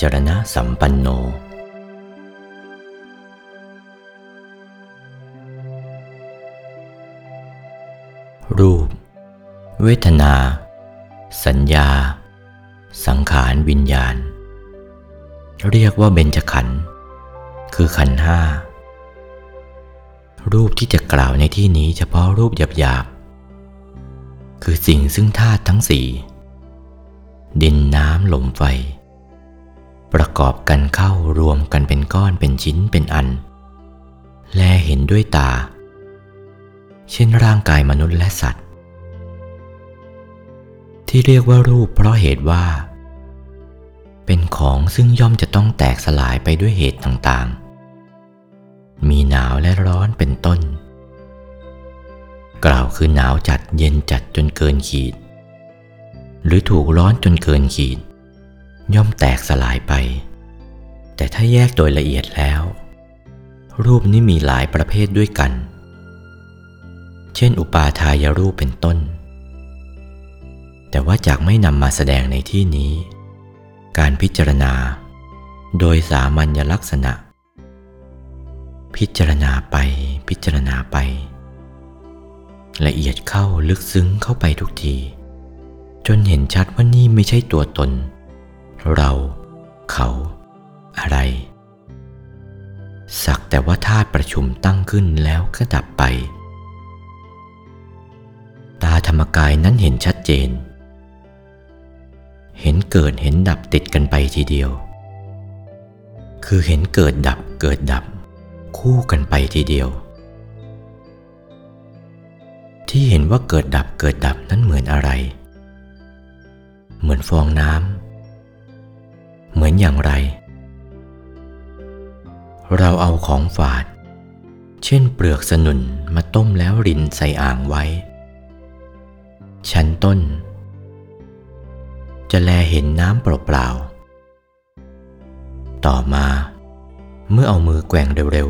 จรณะสัมปันโน รูป เวทนา สัญญา สังขารวิญญาณ เรียกว่าเบญจขันธ์คือขันธ์ห้ารูปที่จะกล่าวในที่นี้เฉพาะรูปหยาบๆ คือสิ่งซึ่งธาตุทั้งสี่ ดินน้ำลมไฟ กอบกันเข้ารวมกันเป็นก้อนเป็นชิ้นเป็นอัน แลเห็นด้วยตา เช่นร่างกายมนุษย์และสัตว์ ที่เรียกว่ารูปเพราะเหตุว่า เป็นของซึ่งย่อมจะต้องแตกสลายไปด้วยเหตุต่างๆ มีหนาวและร้อนเป็นต้น กล่าวคือหนาวจัดเย็นจัดจนเกินขีด หรือถูกร้อนจนเกินขีดย่อมแตกสลายไป แต่ถ้าแยกโดยละเอียดแล้ว รูปนี้มีหลายประเภทด้วยกัน เช่น อุปาทายรูปเป็นต้น แต่ว่าจากไม่นำมาแสดงในที่นี้ การพิจารณา โดยสามัญลักษณะ พิจารณาไปพิจารณาไป ละเอียดเข้าลึกซึ้งเข้าไปทุกที จนเห็นชัดว่านี่ไม่ใช่ตัวตน เรา เขา อะไร สักแต่ว่าธาตุประชุมตั้งขึ้นแล้วก็ดับไป ตาธรรมกายนั้นเห็นชัดเจน เห็นเกิดเห็นดับติดกันไปทีเดียว คือเห็นเกิดดับเกิดดับ คู่กันไปทีเดียว ที่เห็นว่าเกิดดับเกิดดับนั้นเหมือนอะไร เหมือนฟองน้ำเหมือนอย่างไร เราเอาของฝาด เช่นเปลือกสนุนมาต้มแล้วรินใส่อ่างไว้ ชั้นต้น จะแลเห็นน้ำเปล่าๆต่อมา เมื่อเอามือแกว่งเร็ว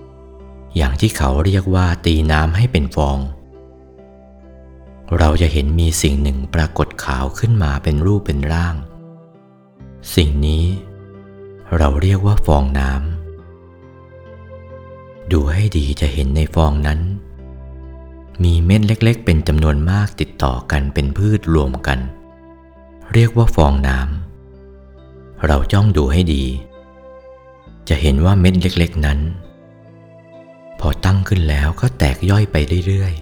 ๆ อย่างที่เขาเรียกว่าตีน้ำให้เป็นฟอง เราจะเห็นมีสิ่งหนึ่งปรากฏขาวขึ้นมาเป็นรูปเป็นร่าง สิ่งนี้เราเรียกว่าฟองน้ำ ดูให้ดีจะเห็นในฟองนั้น มีเม็ดเล็กๆ เป็นจำนวนมากติดต่อกันเป็นพืชรวมกัน เรียกว่าฟองน้ำเราจ้องดูให้ดี จะเห็นว่าเม็ดเล็กๆนั้น พอตั้งขึ้นแล้วก็แตกย่อยไปเรื่อย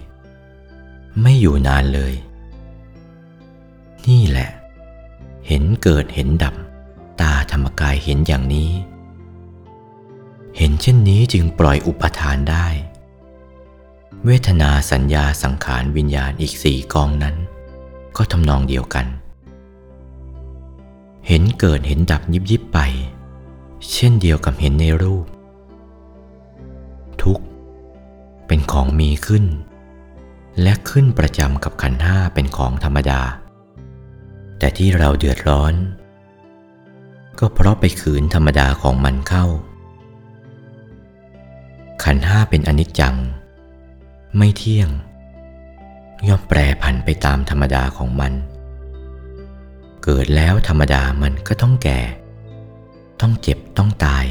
ๆ ไม่อยู่นานเลย นี่แหละ เห็นเกิดเห็นดับ ตาธรรมกายเห็นอย่างนี้ เห็นเช่นนี้จึงปล่อยอุปทานได้ เวทนาสัญญาสังขารวิญญาณอีกสี่กองนั้น ก็ทำนองเดียวกัน เห็นเกิดเห็นดับยิบยิบไป เช่นเดียวกับเห็นในรูป ทุกเป็นของมีขึ้น และขึ้นประจำกับขันห้าเป็นของธรรมดา แต่ที่เราเดือดร้อน ก็เพราะไปขืนธรรมดาของมันเข้า ขันห้าเป็นอนิจจัง ไม่เที่ยง ย่อมแปรผันไปตามธรรมดาของมัน เกิดแล้วธรรมดามันก็ต้องแก่ ต้องเจ็บต้องตาย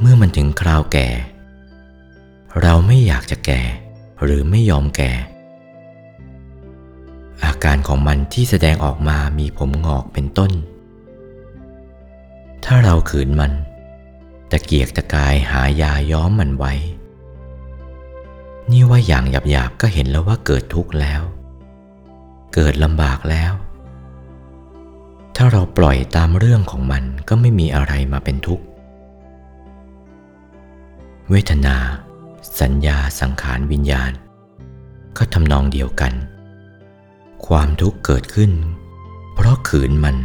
เมื่อมันถึงคราวแก่ เราไม่อยากจะแก่ หรือไม่ยอมแก่ อาการของมันที่แสดงออกมามีผมงอกเป็นต้น ถ้าเราขืนมัน ตะเกียกตะกายหายาย้อมมันไว้ นี่ว่าอย่างหยาบๆก็เห็นแล้วว่าเกิดทุกข์แล้ว เกิดลำบากแล้ว ถ้าเราปล่อยตามเรื่องของมันก็ไม่มีอะไรมาเป็นทุกข์ เวทนา สัญญาสังขารวิญญาณ ก็ทำนองเดียวกัน ความทุกข์เกิดขึ้น เพราะขืนมัน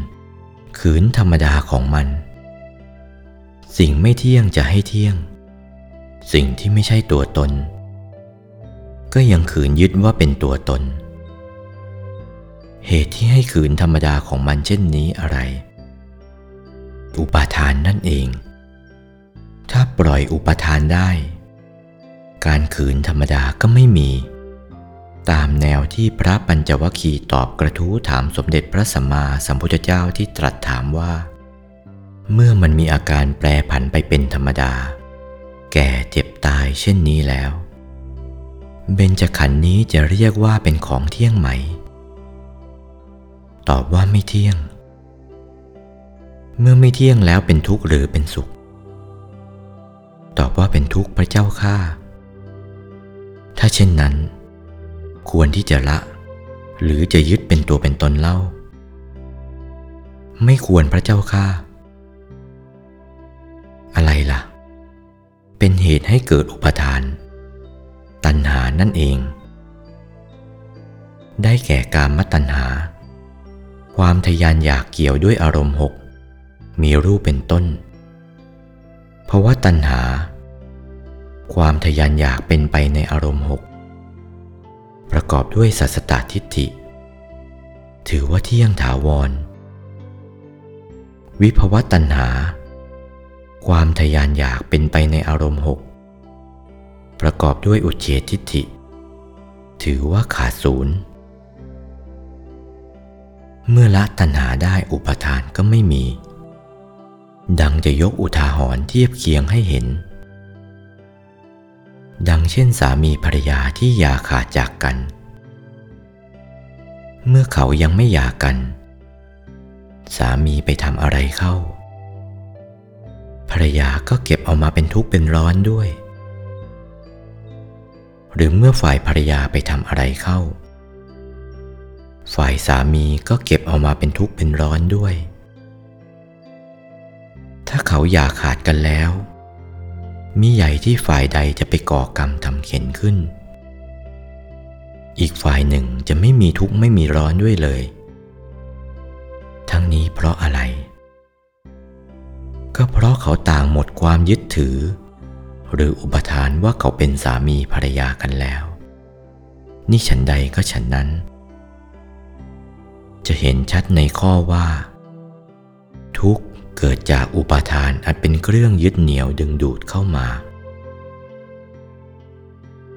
ขืนธรรมดาของมัน สิ่งไม่เที่ยงจะให้เที่ยง สิ่งที่ไม่ใช่ตัวตน ก็ยังขืนยึดว่าเป็นตัวตน เหตุที่ให้ขืนธรรมดาของมันเช่นนี้อะไร อุปาทานนั่นเอง ถ้าปล่อยอุปาทานได้ การขืนธรรมดาก็ไม่มี ตามแนวที่พระปัญจวัคคีย์ตอบกระทู้ถามสมเด็จพระสัมมาสัมพุทธเจ้าที่ตรัสถามว่า เมื่อมันมีอาการแปรผันไปเป็นธรรมดา แก่เจ็บตายเช่นนี้แล้ว เบญจขันธ์นี้จะเรียกว่าเป็นของเที่ยงไหม ตอบว่าไม่เที่ยง เมื่อไม่เที่ยงแล้วเป็นทุกข์หรือเป็นสุข ตอบว่าเป็นทุกข์พระเจ้าข้าถ้าเช่นนั้น ควรที่จะละ หรือจะยึดเป็นตัวเป็นตนเล่า ไม่ควรพระเจ้าข้า อะไรล่ะ เป็นเหตุให้เกิดอุปทาน ตัณหานั่นเอง ได้แก่การมตัณหา ความทยานอยากเกี่ยวด้วยอารมณ์หกมีรูปเป็นต้น เพราะว่าตัณหา ความทยานอยากเป็นไปในอารมณ์หกประกอบด้วยสัสตตทิฏฐิ ถือว่าเที่ยงถาวร วิภวตัณหา ความทยานอยากเป็นไปในอารมณ์หกประกอบด้วยอุเฉทิฏฐิ ถือว่าขาดศูนย์ เมื่อละตัณหาได้อุปทานก็ไม่มี ดังจะยกอุทาหรณ์เทียบเคียงให้เห็น ดังเช่นสามีภรรยาที่อย่าขาดจากกัน เมื่อเขายังไม่หย่ากัน สามีไปทำอะไรเข้า ภรรยาก็เก็บเอามาเป็นทุกข์เป็นร้อนด้วย หรือเมื่อฝ่ายภรรยาไปทำอะไรเข้า ฝ่ายสามีก็เก็บเอามาเป็นทุกข์เป็นร้อนด้วย ถ้าเขาอย่าขาดกันแล้ว มีใหญ่ที่ฝ่ายใดจะไปก่อกรรมทำเข็นขึ้น อีกฝ่ายหนึ่งจะไม่มีทุกข์ไม่มีร้อนด้วยเลย ทั้งนี้เพราะอะไร ก็เพราะเขาต่างหมดความยึดถือ หรืออุปทานว่าเขาเป็นสามีภรรยากันแล้ว นี่ฉันใดก็ฉันนั้น จะเห็นชัดในข้อว่า ทุกเกิดจากอุปทานอันเป็นเครื่องยึดเหนี่ยวดึงดูดเข้ามา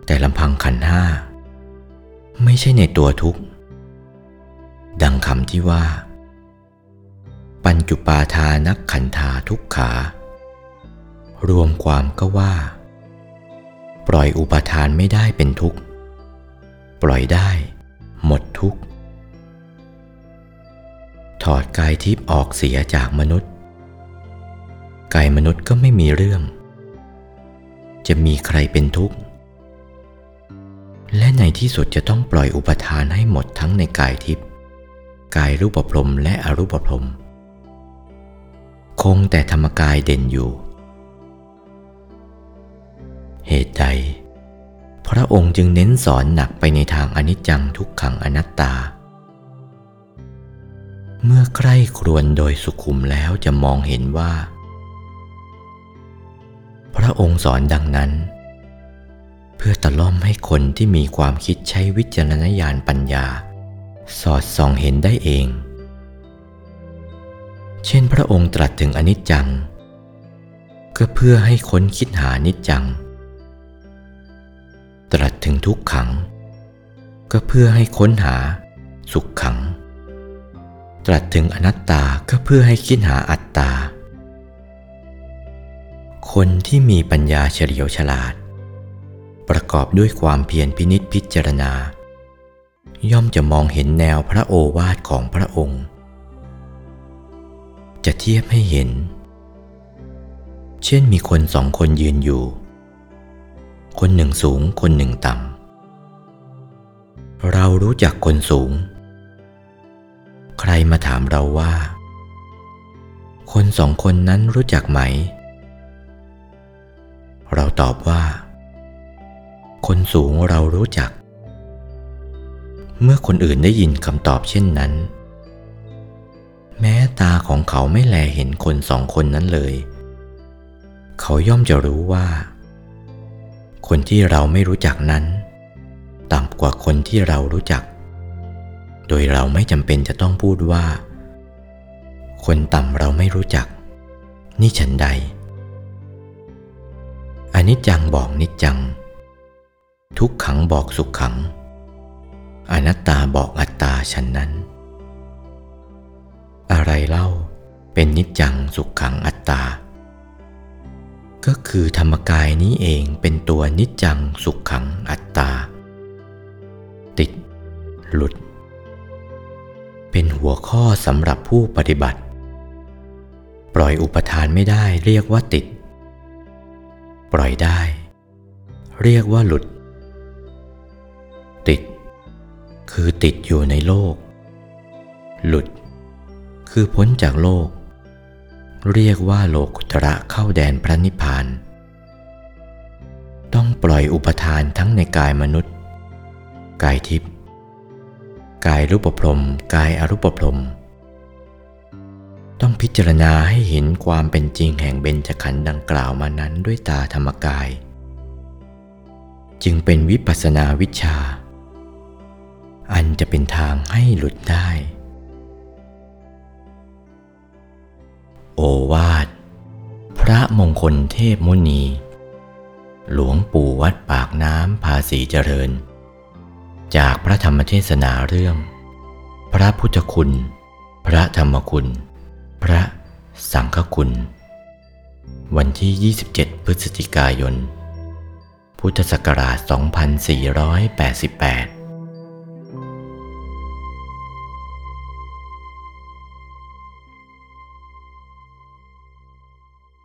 แต่ลำพังขันห้า ไม่ใช่ในตัวทุกข์ดังคำที่ว่า ปัญจุปาทานักขันธาทุกขา รวมความก็ว่า ปล่อยอุปทานไม่ได้เป็นทุกข์ ปล่อยได้ หมดทุกข์ ถอดกายทิพย์ออกเสียจากมนุษย์ กายมนุษย์ก็ไม่มีเรื่อง จะมีใครเป็นทุกข์ และในที่สุดจะต้องปล่อยอุปทานให้หมดทั้งในกายทิพย์กายรูปพรมและอรูปพรม คงแต่ธรรมกายเด่นอยู่ เหตุใด พระองค์จึงเน้นสอนหนักไปในทางอนิจจังทุกขังอนัตตา เมื่อใคร่ครวญโดยสุขุมแล้วจะมองเห็นว่า พระองค์สอนดังนั้น เพื่อตะล่อมให้คนที่มีความคิดใช้วิจารณญาณปัญญา สอดส่องเห็นได้เอง เช่นพระองค์ตรัสถึงอนิจจัง ก็เพื่อให้ค้นคิดหานิจจัง ตรัสถึงทุกขัง ก็เพื่อให้ค้นหา สุขขัง ตรัสถึงอนัตตาก็เพื่อให้คิดหาอัตตา คนที่มีปัญญาเฉลียวฉลาด ประกอบด้วยความเพียรพินิษพิจารณา ย่อมจะมองเห็นแนวพระโอวาทของพระองค์ จะเทียบให้เห็น เช่นมีคนสองคนยืนอยู่ คนหนึ่งสูงคนหนึ่งต่ำ เรารู้จักคนสูง ใครมาถามเราว่า คนสองคนนั้นรู้จักไหม เราตอบว่า คนสูงเรารู้จัก เมื่อคนอื่นได้ยินคำตอบเช่นนั้น แม้ตาของเขาไม่แลเห็นคนสองคนนั้นเลย เขาย่อมจะรู้ว่า คนที่เราไม่รู้จักนั้น ต่ำกว่าคนที่เรารู้จัก โดยเราไม่จำเป็นจะต้องพูดว่า คนต่ำเราไม่รู้จัก นี่ฉันใดอนิจจังบอกนิจจัง ทุกขังบอกสุขขัง อนัตตาบอกอัตตาฉันนั้น อะไรเล่าเป็นนิจจังสุขขังอัตตา ก็คือธรรมกายนี้เองเป็นตัวนิจจังสุขขังอัตตา ติด หลุด เป็นหัวข้อสำหรับผู้ปฏิบัติ ปล่อยอุปทานไม่ได้เรียกว่าติด ปล่อยได้ เรียกว่าหลุด ติด คือติดอยู่ในโลก หลุด คือพ้นจากโลก เรียกว่าโลกุตระเข้าแดนพระนิพพาน ต้องปล่อยอุปทานทั้งในกายมนุษย์ กายทิพย์กายรูปพรมกายอรูปพรมต้องพิจารณาให้เห็นความเป็นจริงแห่งเบญจขันธ์ดังกล่าวมานั้นด้วยตาธรรมกาย จึงเป็นวิปัสสนาวิชา อันจะเป็นทางให้หลุดได้ โอวาท พระมงคลเทพมุนี หลวงปู่วัดปากน้ำภาษีเจริญ จากพระธรรมเทศนาเรื่อง พระพุทธคุณ พระธรรมคุณ พระสังฆคุณ วันที่ 27 พฤศจิกายน พุทธศักราช 2488